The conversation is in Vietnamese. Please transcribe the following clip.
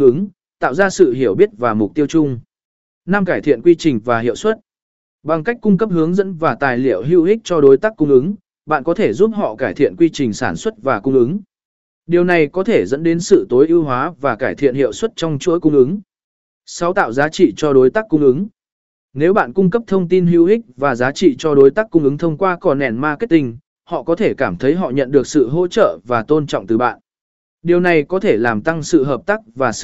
cung ứng, tạo ra sự hiểu biết và mục tiêu chung. 5. Cải thiện quy trình và hiệu suất. Bằng cách cung cấp hướng dẫn và tài liệu hữu ích cho đối tác cung ứng, bạn có thể giúp họ cải thiện quy trình sản xuất và cung ứng. Điều này có thể dẫn đến sự tối ưu hóa và cải thiện hiệu suất trong chuỗi cung ứng. 6. Tạo giá trị cho đối tác cung ứng. Nếu bạn cung cấp thông tin hữu ích và giá trị cho đối tác cung ứng thông qua content marketing, họ có thể cảm thấy họ nhận được sự hỗ trợ và tôn trọng từ bạn. Điều này có thể làm tăng sự hợp tác và sự